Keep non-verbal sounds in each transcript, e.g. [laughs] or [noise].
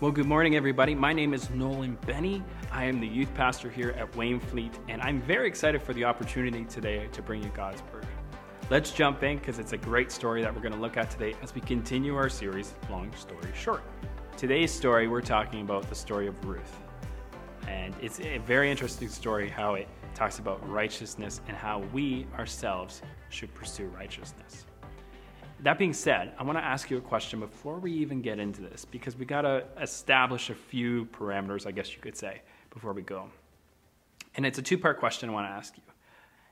Well, good morning, everybody. My name is Nolan Benny. I am the youth pastor here at Wayne Fleet, and I'm very excited for the opportunity today to bring you God's Word. Let's jump in because it's a great story that we're going to look at today as we continue our series, Long Story Short. Today's story, we're talking about the story of Ruth. And it's a very interesting story how it talks about righteousness and how we ourselves should pursue righteousness. That being said, I want to ask you a question before we even get into this because we got to establish a few parameters, I guess you could say, before we go. And it's a two part question I want to ask you.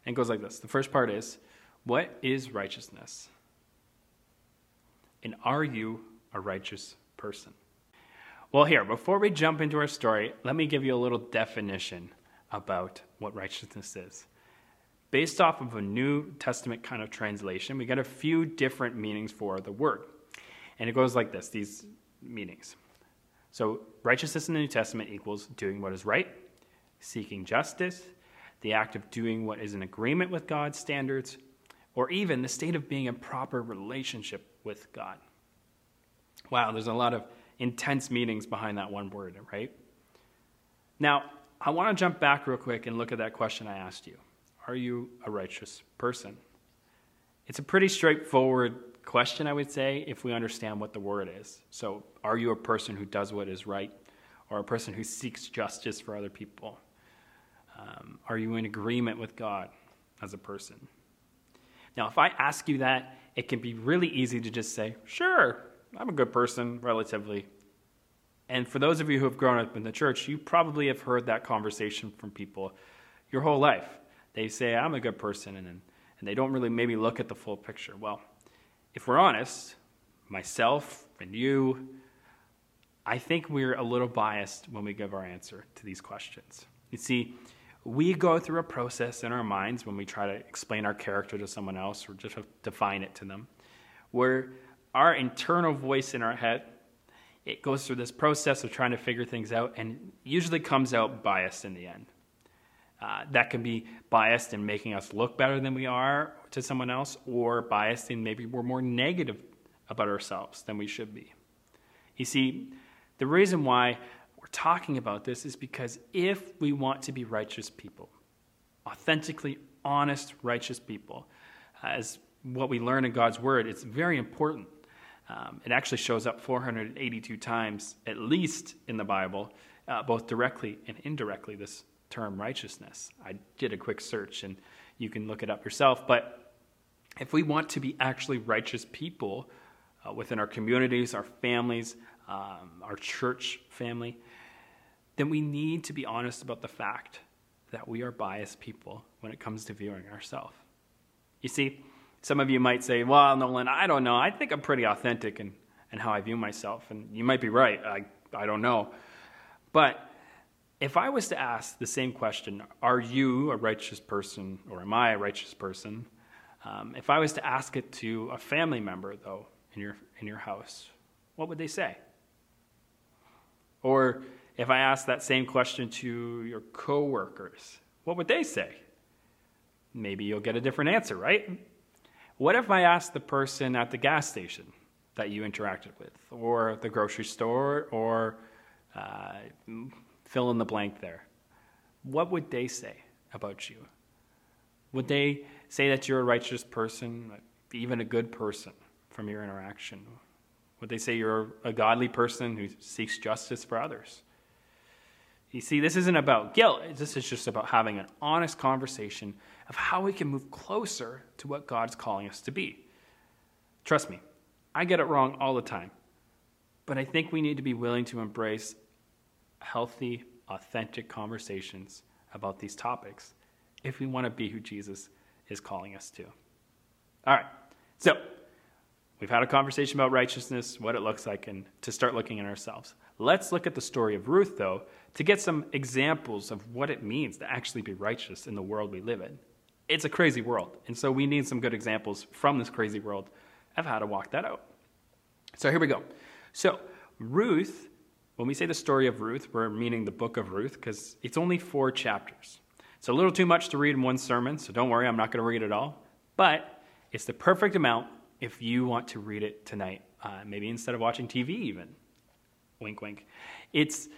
And it goes like this The first part is What is righteousness? And are you a righteous person? Well, here, before we jump into our story, let me give you a little definition about what righteousness is based off of a New Testament kind of translation, we get a few different meanings for the word. And it goes like this these meanings. So, righteousness in the New Testament equals doing what is right, seeking justice, the act of doing what is in agreement with God's standards, or even the state of being in proper relationship with God. Wow, there's a lot of intense meanings behind that one word, right? Now, I want to jump back real quick and look at that question I asked you. Are you a righteous person? It's a pretty straightforward question, I would say, if we understand what the word is. So, are you a person who does what is right or a person who seeks justice for other people? Um, are you in agreement with God as a person? Now, if I ask you that, it can be really easy to just say, sure, I'm a good person, relatively. And for those of you who have grown up in the church, you probably have heard that conversation from people your whole life they say, I'm a good person, and, and they don't really maybe look at the full picture. Well, if we're honest, myself and you, I think we're a little biased when we give our answer to these questions. You see, we go through a process in our minds when we try to explain our character to someone else or just define it to them, where our internal voice in our head it goes through this process of trying to figure things out and usually comes out biased in the end. Uh, that can be biased in making us look better than we are to someone else, or biased in maybe we're more negative about ourselves than we should be. You see, the reason why we're talking about this is because if we want to be righteous people, authentically honest, righteous people, as what we learn in God's Word, it's very important. Um, it actually shows up 482 times, at least in the Bible, uh, both directly and indirectly, this term righteousness. I did a quick search and you can look it up yourself. But if we want to be actually righteous people uh, within our communities, our families, um, our church family, then we need to be honest about the fact that we are biased people when it comes to viewing ourselves. You see, some of you might say, well, Nolan, I don't know. I think I'm pretty authentic in, in how I view myself. And you might be right. I, I don't know. But if I was to ask the same question, are you a righteous person or am I a righteous person? Um, if I was to ask it to a family member, though, in your, in your house, what would they say? Or if I asked that same question to your coworkers, what would they say? Maybe you'll get a different answer, right? What if I asked the person at the gas station that you interacted with, or the grocery store, or uh, fill in the blank there. What would they say about you? Would they say that you're a righteous person, even a good person from your interaction? Would they say you're a godly person who seeks justice for others? You see, this isn't about guilt. This is just about having an honest conversation of how we can move closer to what God's calling us to be. Trust me, I get it wrong all the time. But I think we need to be willing to embrace healthy, authentic conversations about these topics if we want to be who Jesus is calling us to. All right, so we've had a conversation about righteousness, what it looks like, and to start looking at ourselves. Let's look at the story of Ruth, though, to get some examples of what it means to actually be righteous in the world we live in. It's a crazy world, and so we need some good examples from this crazy world of how to walk that out. So here we go. So, Ruth when we say the story of Ruth, we're meaning the book of Ruth because it's only four chapters. It's a little too much to read in one sermon, so don't worry, I'm not going to read it all. But it's the perfect amount if you want to read it tonight, uh, maybe instead of watching TV, even. wink, wink. It's,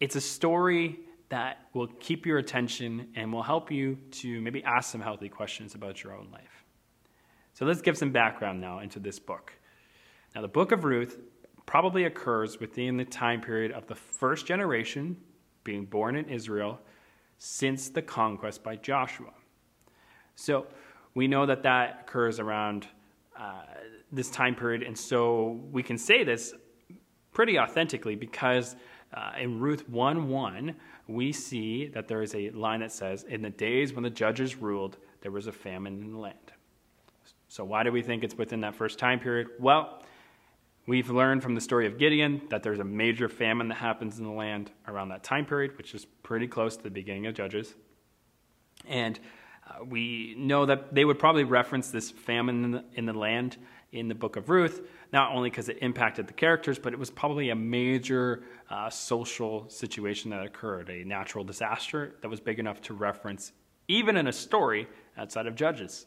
it's a story that will keep your attention and will help you to maybe ask some healthy questions about your own life. So let's give some background now into this book. Now, the book of Ruth probably occurs within the time period of the first generation being born in Israel since the conquest by Joshua. So we know that that occurs around uh, this time period, and so we can say this pretty authentically because uh, in Ruth 1 1, we see that there is a line that says, In the days when the judges ruled, there was a famine in the land. So, why do we think it's within that first time period? Well, we've learned from the story of Gideon that there's a major famine that happens in the land around that time period, which is pretty close to the beginning of Judges. And uh, we know that they would probably reference this famine in the, in the land in the book of Ruth, not only because it impacted the characters, but it was probably a major uh, social situation that occurred, a natural disaster that was big enough to reference even in a story outside of Judges.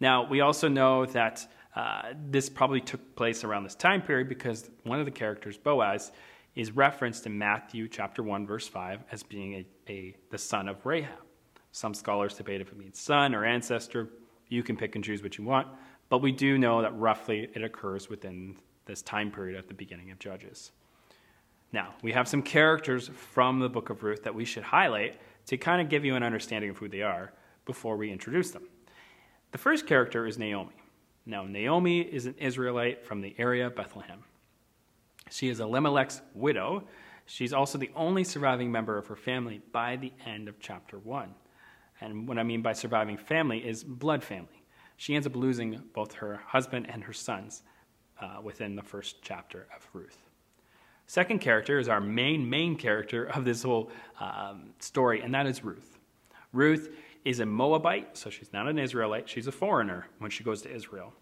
Now, we also know that uh, this probably took place around this time period because one of the characters, Boaz, is referenced in Matthew chapter 1, verse 5, as being a, a the son of Rahab. Some scholars debate if it means son or ancestor. You can pick and choose what you want. But we do know that roughly it occurs within this time period at the beginning of Judges. Now, we have some characters from the book of Ruth that we should highlight to kind of give you an understanding of who they are before we introduce them. The first character is Naomi. Now, Naomi is an Israelite from the area Bethlehem. She is Elimelech's widow. She's also the only surviving member of her family by the end of chapter 1. And what I mean by surviving family is blood family she ends up losing both her husband and her sons uh, within the first chapter of Ruth. Second character is our main, main character of this whole um, story, and that is Ruth. Ruth is a Moabite, so she's not an Israelite. She's a foreigner when she goes to Israel.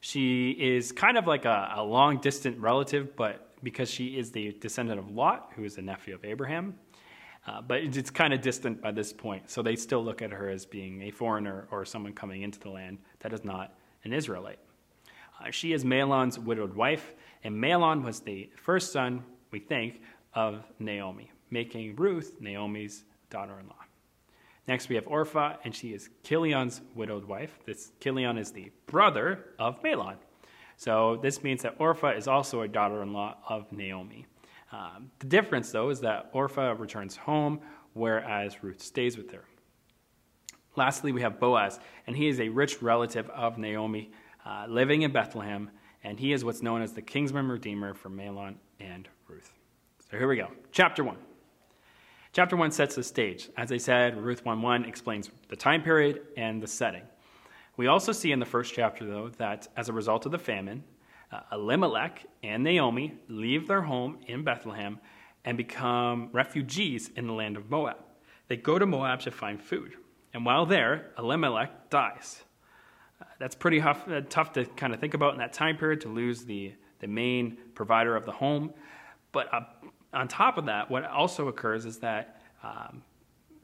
She is kind of like a, a long distant relative, but because she is the descendant of Lot, who is a nephew of Abraham, uh, but it's kind of distant by this point, so they still look at her as being a foreigner or someone coming into the land that is not an Israelite. Uh, she is Mahlon's widowed wife, and Mahlon was the first son, we think, of Naomi, making Ruth Naomi's daughter in law. Next, we have Orpha, and she is Chilion's widowed wife. This Chilion is the brother of Mahlon. So this means that Orpha is also a daughter in law of Naomi. Um, the difference, though, is that Orpha returns home, whereas Ruth stays with her. Lastly, we have Boaz, and he is a rich relative of Naomi, uh, living in Bethlehem, and he is what's known as the kinsman redeemer for Mahlon and Ruth. So here we go. Chapter 1. Chapter 1 sets the stage. As I said, Ruth 1 1 explains the time period and the setting. We also see in the first chapter, though, that as a result of the famine, uh, Elimelech and Naomi leave their home in Bethlehem and become refugees in the land of Moab. They go to Moab to find food. And while there, Elimelech dies. Uh, that's pretty tough, uh, tough to kind of think about in that time period to lose the, the main provider of the home. But uh, on top of that, what also occurs is that um,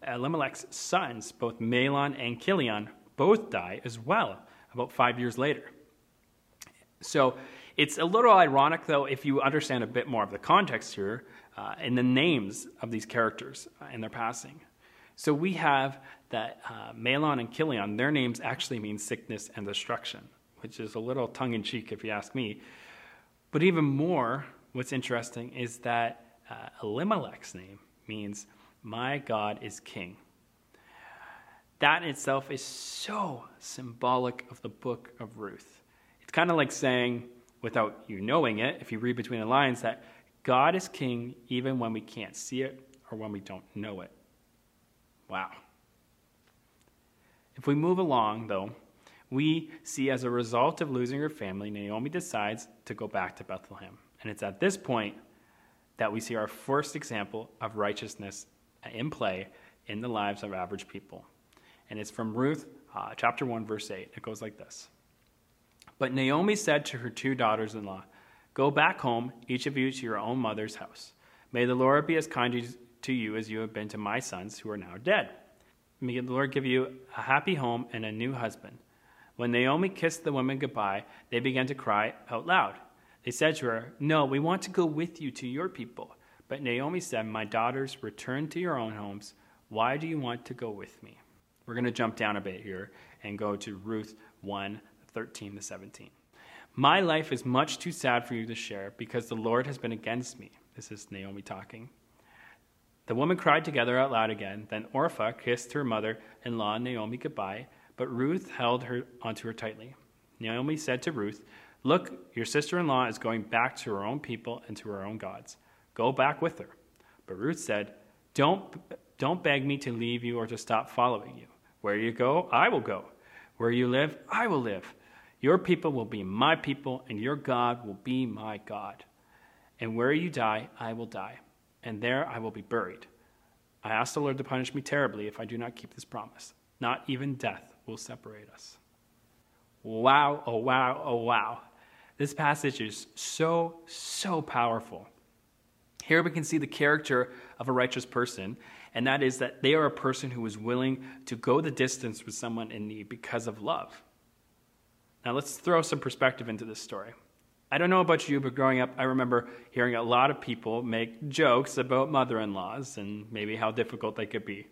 Elimelech's sons, both Mahlon and Chilion, both die as well about five years later. So it's a little ironic, though, if you understand a bit more of the context here uh, and the names of these characters and their passing. So we have that uh, Mahlon and Chilion, their names actually mean sickness and destruction, which is a little tongue in cheek if you ask me. But even more, what's interesting is that uh, Elimelech's name means, My God is King. That in itself is so symbolic of the book of Ruth. It's kind of like saying, without you knowing it, if you read between the lines, that God is king even when we can't see it or when we don't know it. Wow. If we move along, though, we see as a result of losing her family, Naomi decides to go back to Bethlehem. And it's at this point that we see our first example of righteousness in play in the lives of average people. And it's from Ruth uh, chapter 1, verse 8. It goes like this but Naomi said to her two daughters in law, Go back home, each of you to your own mother's house. May the Lord be as kind to you as you have been to my sons who are now dead. May the Lord give you a happy home and a new husband. When Naomi kissed the women goodbye, they began to cry out loud. They said to her, No, we want to go with you to your people. But Naomi said, My daughters, return to your own homes. Why do you want to go with me? We're going to jump down a bit here and go to Ruth 1 13 to 17. My life is much too sad for you to share because the Lord has been against me. This is Naomi talking. The woman cried together out loud again. Then Orpha kissed her mother in law Naomi goodbye, but Ruth held her onto her tightly. Naomi said to Ruth, Look, your sister in law is going back to her own people and to her own gods. Go back with her. But Ruth said, Don't, don't beg me to leave you or to stop following you. Where you go, I will go. Where you live, I will live. Your people will be my people, and your God will be my God. And where you die, I will die, and there I will be buried. I ask the Lord to punish me terribly if I do not keep this promise. Not even death will separate us. Wow, oh wow, oh wow. This passage is so, so powerful. Here we can see the character of a righteous person, and that is that they are a person who is willing to go the distance with someone in need because of love. Now, let's throw some perspective into this story. I don't know about you, but growing up, I remember hearing a lot of people make jokes about mother in laws and maybe how difficult they could be.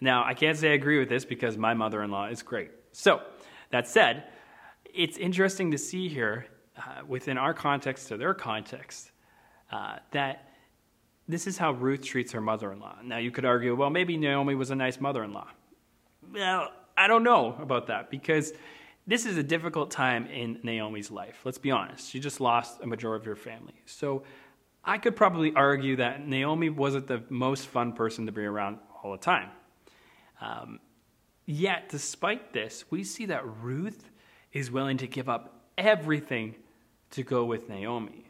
Now, I can't say I agree with this because my mother in law is great. So, that said, it's interesting to see here, uh, within our context to their context, uh, that this is how Ruth treats her mother in law. Now, you could argue, well, maybe Naomi was a nice mother in law. Well, I don't know about that because this is a difficult time in Naomi's life. Let's be honest. She just lost a majority of her family. So I could probably argue that Naomi wasn't the most fun person to be around all the time. Um, yet, despite this, we see that Ruth is willing to give up everything to go with Naomi.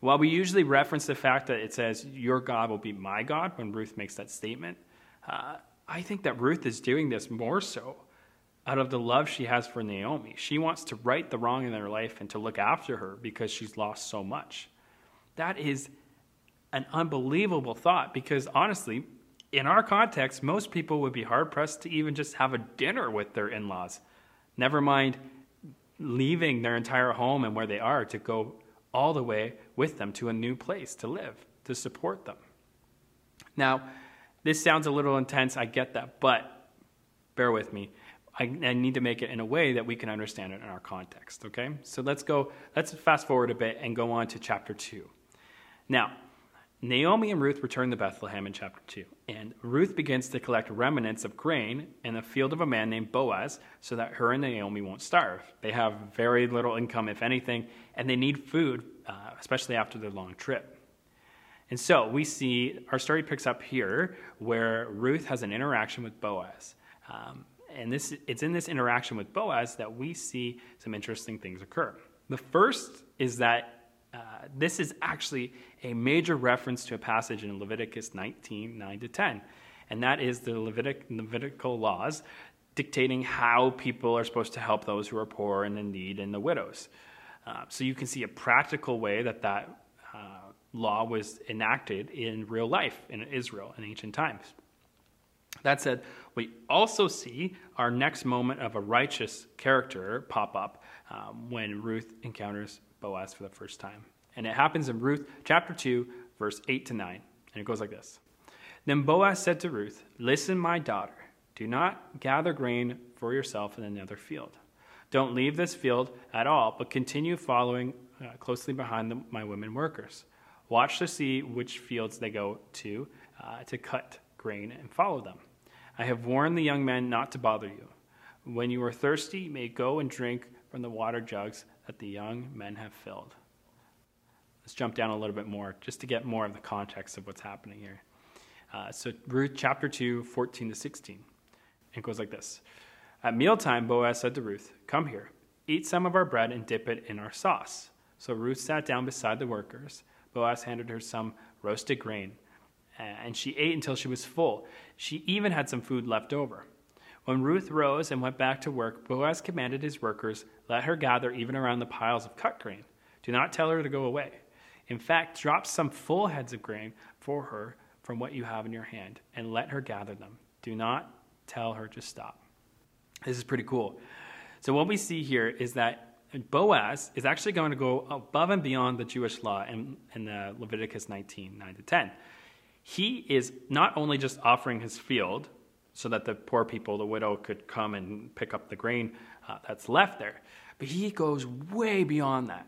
While we usually reference the fact that it says, Your God will be my God, when Ruth makes that statement, uh, I think that Ruth is doing this more so out of the love she has for Naomi. She wants to right the wrong in her life and to look after her because she's lost so much. That is an unbelievable thought because honestly, in our context, most people would be hard pressed to even just have a dinner with their in laws. Never mind leaving their entire home and where they are to go all the way with them to a new place to live, to support them. Now, this sounds a little intense, I get that, but bear with me. I, I, need to make it in a way that we can understand it in our context, okay? So let's go, let's fast forward a bit and go on to chapter 2. Now, Naomi and Ruth return to Bethlehem in chapter 2, and Ruth begins to collect remnants of grain in the field of a man named Boaz so that her and Naomi won't starve. They have very little income, if anything, and they need food, uh, especially after their long trip. And so we see our story picks up here where Ruth has an interaction with Boaz. Um, and this, it's in this interaction with Boaz that we see some interesting things occur. The first is that uh, this is actually a major reference to a passage in Leviticus 19 9 to 10. And that is the Levitic, Levitical laws dictating how people are supposed to help those who are poor and in need and the widows. Uh, so you can see a practical way that that uh, law was enacted in real life in Israel in ancient times. That said, we also see our next moment of a righteous character pop up um, when Ruth encounters Boaz for the first time. And it happens in Ruth chapter 2, verse 8 to 9. And it goes like this Then Boaz said to Ruth, Listen, my daughter, do not gather grain for yourself in another field. Don't leave this field at all, but continue following uh, closely behind the, my women workers. Watch to see which fields they go to uh, to cut grain and follow them. I have warned the young men not to bother you. When you are thirsty, you may go and drink from the water jugs that the young men have filled. Let's jump down a little bit more just to get more of the context of what's happening here. Uh, so, Ruth chapter 2, 14 to 16. It goes like this At mealtime, Boaz said to Ruth, Come here, eat some of our bread and dip it in our sauce. So Ruth sat down beside the workers. Boaz handed her some roasted grain and she ate until she was full. She even had some food left over. When Ruth rose and went back to work, Boaz commanded his workers, Let her gather even around the piles of cut grain. Do not tell her to go away. In fact, drop some full heads of grain for her from what you have in your hand, and let her gather them. Do not tell her to stop. This is pretty cool. So, what we see here is that Boaz is actually going to go above and beyond the Jewish law in, in Leviticus 19, 9 to 10. He is not only just offering his field so that the poor people, the widow, could come and pick up the grain uh, that's left there, but he goes way beyond that.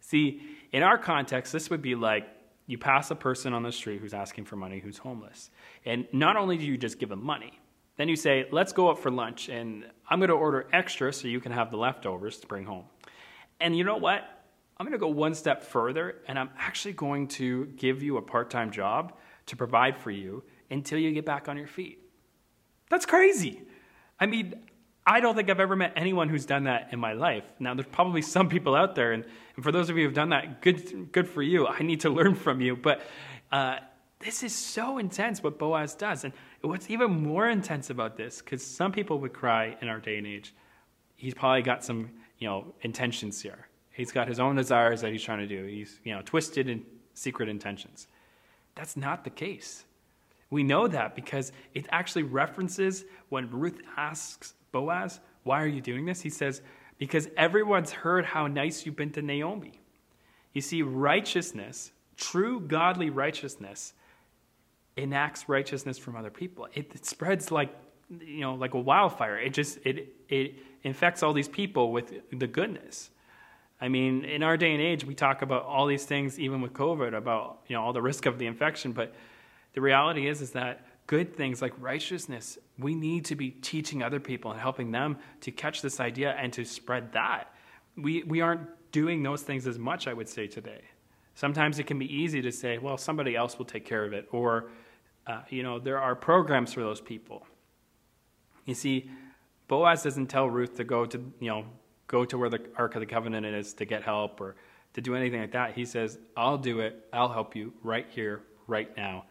See, in our context, this would be like you pass a person on the street who's asking for money who's homeless. And not only do you just give them money, then you say, let's go out for lunch and I'm going to order extra so you can have the leftovers to bring home. And you know what? I'm going to go one step further and I'm actually going to give you a part time job to provide for you until you get back on your feet. That's crazy. I mean, I don't think I've ever met anyone who's done that in my life. Now, there's probably [laughs] some people out there, and, and for those of you who've done that, good, good for you. I need to [laughs] learn from you. But uh, this is so intense what Boaz does. And what's even more intense about this, because some people would cry in our day and age, he's probably got some you know, intentions here. He's got his own desires that he's trying to do. He's you know, twisted and secret intentions. That's not the case. We know that because it actually references when Ruth asks Boaz, Why are you doing this? He says, Because everyone's heard how nice you've been to Naomi. You see, righteousness, true godly righteousness, enacts righteousness from other people. It, it spreads like you know like a wildfire. It just it it infects all these people with the goodness. I mean, in our day and age, we talk about all these things, even with COVID, about you know all the risk of the infection. But the reality is, is that good things like righteousness, we need to be teaching other people and helping them to catch this idea and to spread that. We, we aren't doing those things as much, I would say, today. Sometimes it can be easy to say, well, somebody else will take care of it, or, uh, you know, there are programs for those people. You see, Boaz doesn't tell Ruth to go to, you know, go to where the Ark of the Covenant is to get help or to do anything like that. He says, I'll do it. I'll help you right here, right now.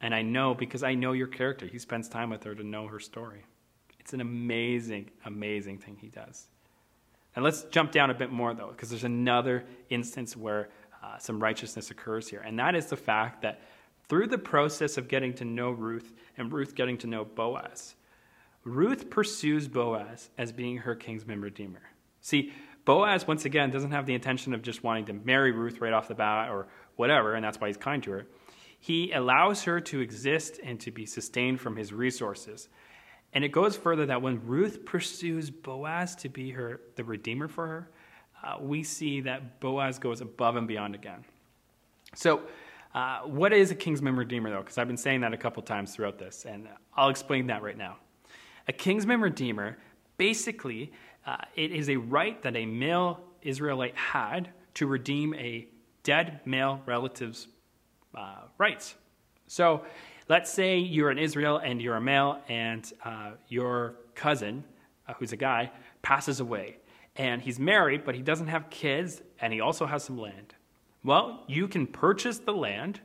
And I know because I know your character. He spends time with her to know her story. It's an amazing, amazing thing he does. And let's jump down a bit more, though, because there's another instance where uh, some righteousness occurs here. And that is the fact that through the process of getting to know Ruth and Ruth getting to know Boaz, Ruth pursues Boaz as being her kinsman redeemer. See, Boaz, once again, doesn't have the intention of just wanting to marry Ruth right off the bat or whatever, and that's why he's kind to her. He allows her to exist and to be sustained from his resources. And it goes further that when Ruth pursues Boaz to be her the redeemer for her, uh, we see that Boaz goes above and beyond again. So, uh, what is a kinsman redeemer, though? Because I've been saying that a couple times throughout this, and I'll explain that right now. A kinsman redeemer, basically, uh, it is a right that a male Israelite had to redeem a dead male relative's uh, rights. So let's say you're in Israel and you're a male and uh, your cousin, uh, who's a guy, passes away. And he's married, but he doesn't have kids, and he also has some land. Well, you can purchase the land,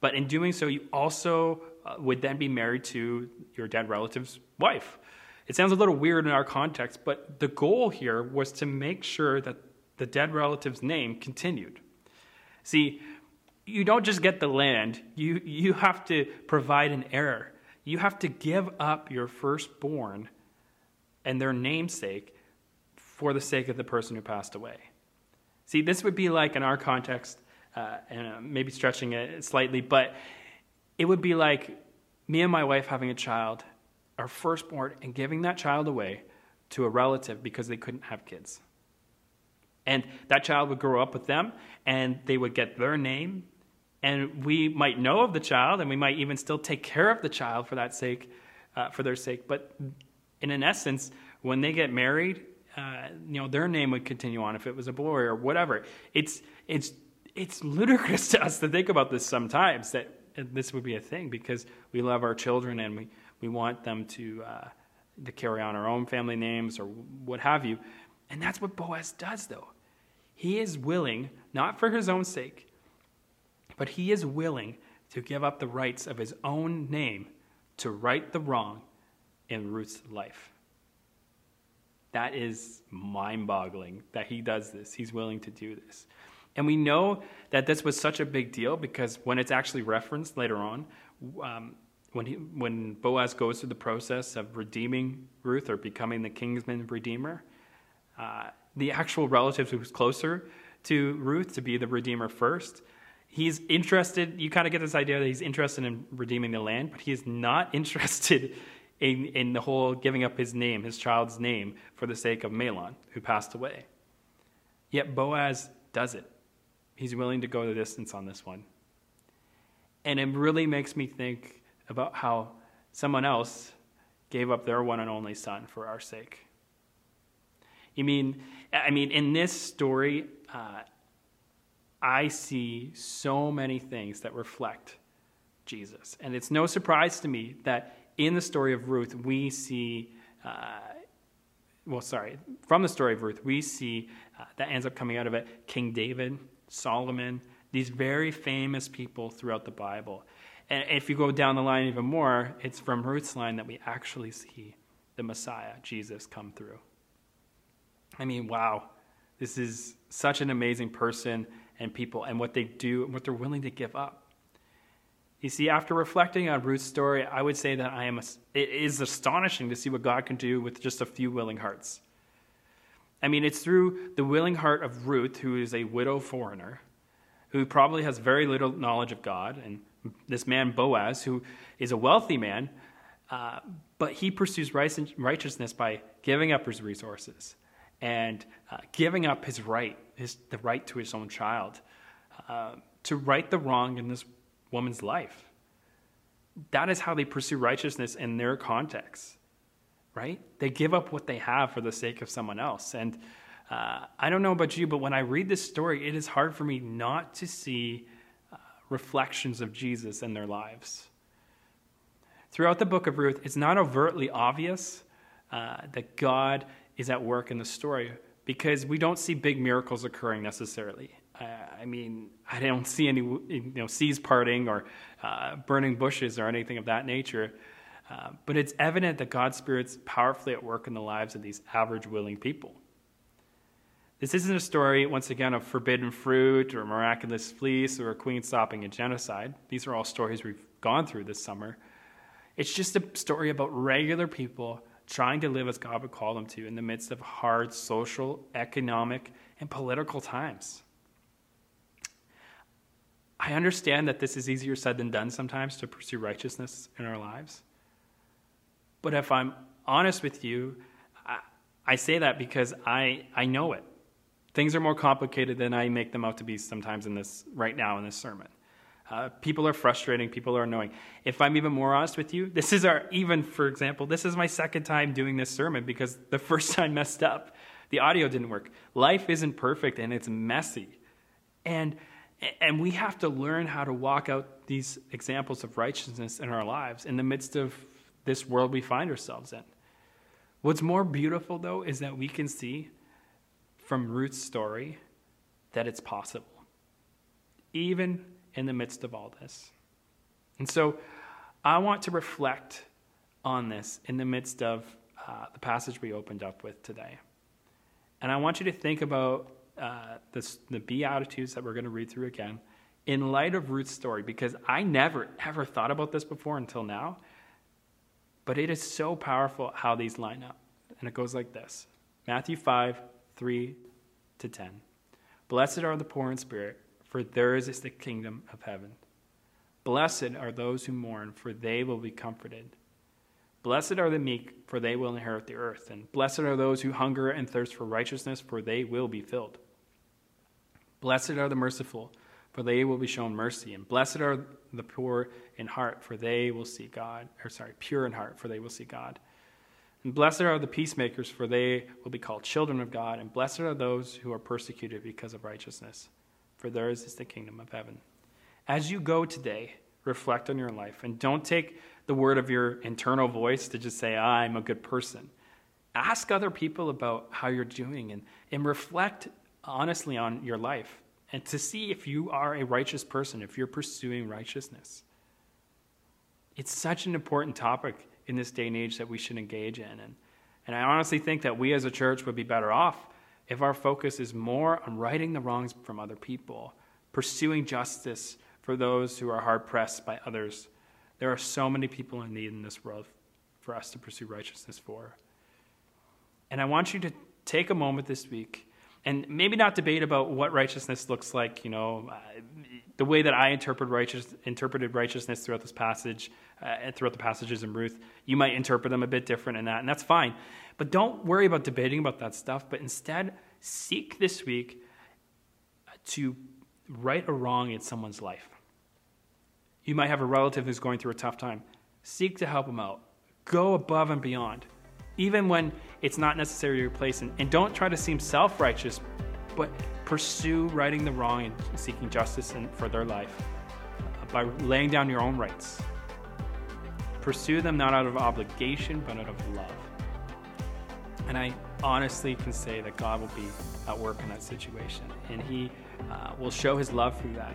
but in doing so, you also would then be married to your dead relative's wife. It sounds a little weird in our context, but the goal here was to make sure that the dead relative's name continued. See, you don't just get the land, you, you have to provide an heir. You have to give up your firstborn and their namesake for the sake of the person who passed away. See, this would be like in our context, uh, and uh, maybe stretching it slightly, but it would be like me and my wife having a child, our firstborn, and giving that child away to a relative because they couldn't have kids. And that child would grow up with them, and they would get their name, and we might know of the child and we might even still take care of the child for that sake uh, for their sake but in an essence when they get married uh, you know their name would continue on if it was a boy or whatever it's it's it's ludicrous [laughs] to us to think about this sometimes that this would be a thing because we love our children and we, we want them to uh, to carry on our own family names or what have you and that's what boaz does though he is willing not for his own sake but he is willing to give up the rights of his own name to right the wrong in Ruth's life. That is mind boggling that he does this. He's willing to do this. And we know that this was such a big deal because when it's actually referenced later on, um, when, he, when Boaz goes through the process of redeeming Ruth or becoming the kinsman redeemer, uh, the actual relative who's closer to Ruth to be the redeemer first. He's interested, you kind of get this idea that he's interested in redeeming the land, but he is not [laughs] interested in, in the whole giving up his name, his child's name, for the sake of Mahlon, who passed away. Yet Boaz does it. He's willing to go the distance on this one. And it really makes me think about how someone else gave up their one and only son for our sake. You mean, I mean, in this story, uh, I see so many things that reflect Jesus. And it's no surprise to me that in the story of Ruth, we see, uh, well, sorry, from the story of Ruth, we see uh, that ends up coming out of it King David, Solomon, these very famous people throughout the Bible. And if you go down the line even more, it's from Ruth's line that we actually see the Messiah, Jesus, come through. I mean, wow, this is such an amazing person and people and what they do and what they're willing to give up. You see, after reflecting on Ruth's story, I would say that I am. it is astonishing to see what God can do with just a few willing hearts. I mean, it's through the willing heart of Ruth, who is a widow foreigner, who probably has very little knowledge of God, and this man Boaz, who is a wealthy man, uh, but he pursues righteousness by giving up his resources and uh, giving up his right, his, the right to his own child, uh, to right the wrong in this woman's life. That is how they pursue righteousness in their context, right? They give up what they have for the sake of someone else. And uh, I don't know about you, but when I read this story, it is hard for me not to see uh, reflections of Jesus in their lives. Throughout the book of Ruth, it's not overtly obvious uh, that God is at work in the story because we don't see big miracles occurring necessarily. Uh, I mean, I don't see any you know seas parting or uh, burning bushes or anything of that nature. Uh, but it's evident that God's Spirit's powerfully at work in the lives of these average, willing people. This isn't a story, once again, of forbidden fruit or miraculous fleece or a queen stopping a genocide. These are all stories we've gone through this summer. It's just a story about regular people trying to live as God would call them to in the midst of hard social, economic, and political times. I understand that this is easier said than done sometimes to pursue righteousness in our lives. But if I'm honest with you, I, I say that because I, I know it. Things are more complicated than I make them out to be sometimes in this right now in this sermon. Uh, people are frustrating. People are annoying. If I'm even more honest with you, this is our, even for example, this is my second time doing this sermon because [laughs] the first time messed up. The audio didn't work. Life isn't perfect and it's messy. And, and we have to learn how to walk out these examples of righteousness in our lives in the midst of this world we find ourselves in. What's more beautiful, though, is that we can see from Ruth's story that it's possible. Even in the midst of all this. And so I want to reflect on this in the midst of uh, the passage we opened up with today. And I want you to think about uh, this, the Beatitudes that we're going to read through again in light of Ruth's story, because I never, ever thought about this before until now. But it is so powerful how these line up. And it goes like this Matthew 5, 3 to 10. Blessed are the poor in spirit for theirs is the kingdom of heaven. Blessed are those who mourn, for they will be comforted. Blessed are the meek, for they will inherit the earth. And blessed are those who hunger and thirst for righteousness, for they will be filled. Blessed are the merciful, for they will be shown mercy. And blessed are the poor in heart, for they will see God. Or sorry, pure in heart, for they will see God. And blessed are the peacemakers, for they will be called children of God. And blessed are those who are persecuted because of righteousness for theirs is the kingdom of heaven. As you go today, reflect on your life and don't take the word of your internal voice to just say, ah, I'm a good person. Ask other people about how you're doing and, and reflect honestly on your life and to see if you are a righteous person, if you're pursuing righteousness. It's such an important topic in this day and age that we should engage in. And, and I honestly think that we as a church would be better off if our focus is more on righting the wrongs from other people, pursuing justice for those who are hard pressed by others, there are so many people in need in this world for us to pursue righteousness for. And I want you to take a moment this week and maybe not debate about what righteousness looks like. You know, uh, the way that I interpret righteous, interpreted righteousness throughout this passage uh, and throughout the passages in Ruth, you might interpret them a bit different in that, and that's fine. But don't worry about debating about that stuff. But instead, seek this week to right a wrong in someone's life. You might have a relative who's going through a tough time. Seek to help them out. Go above and beyond, even when it's not necessary to replace. And, and don't try to seem self righteous, but pursue righting the wrong and seeking justice for their life by laying down your own rights. Pursue them not out of obligation, but out of love. And I honestly can say that God will be at work in that situation, and He uh, will show His love through that.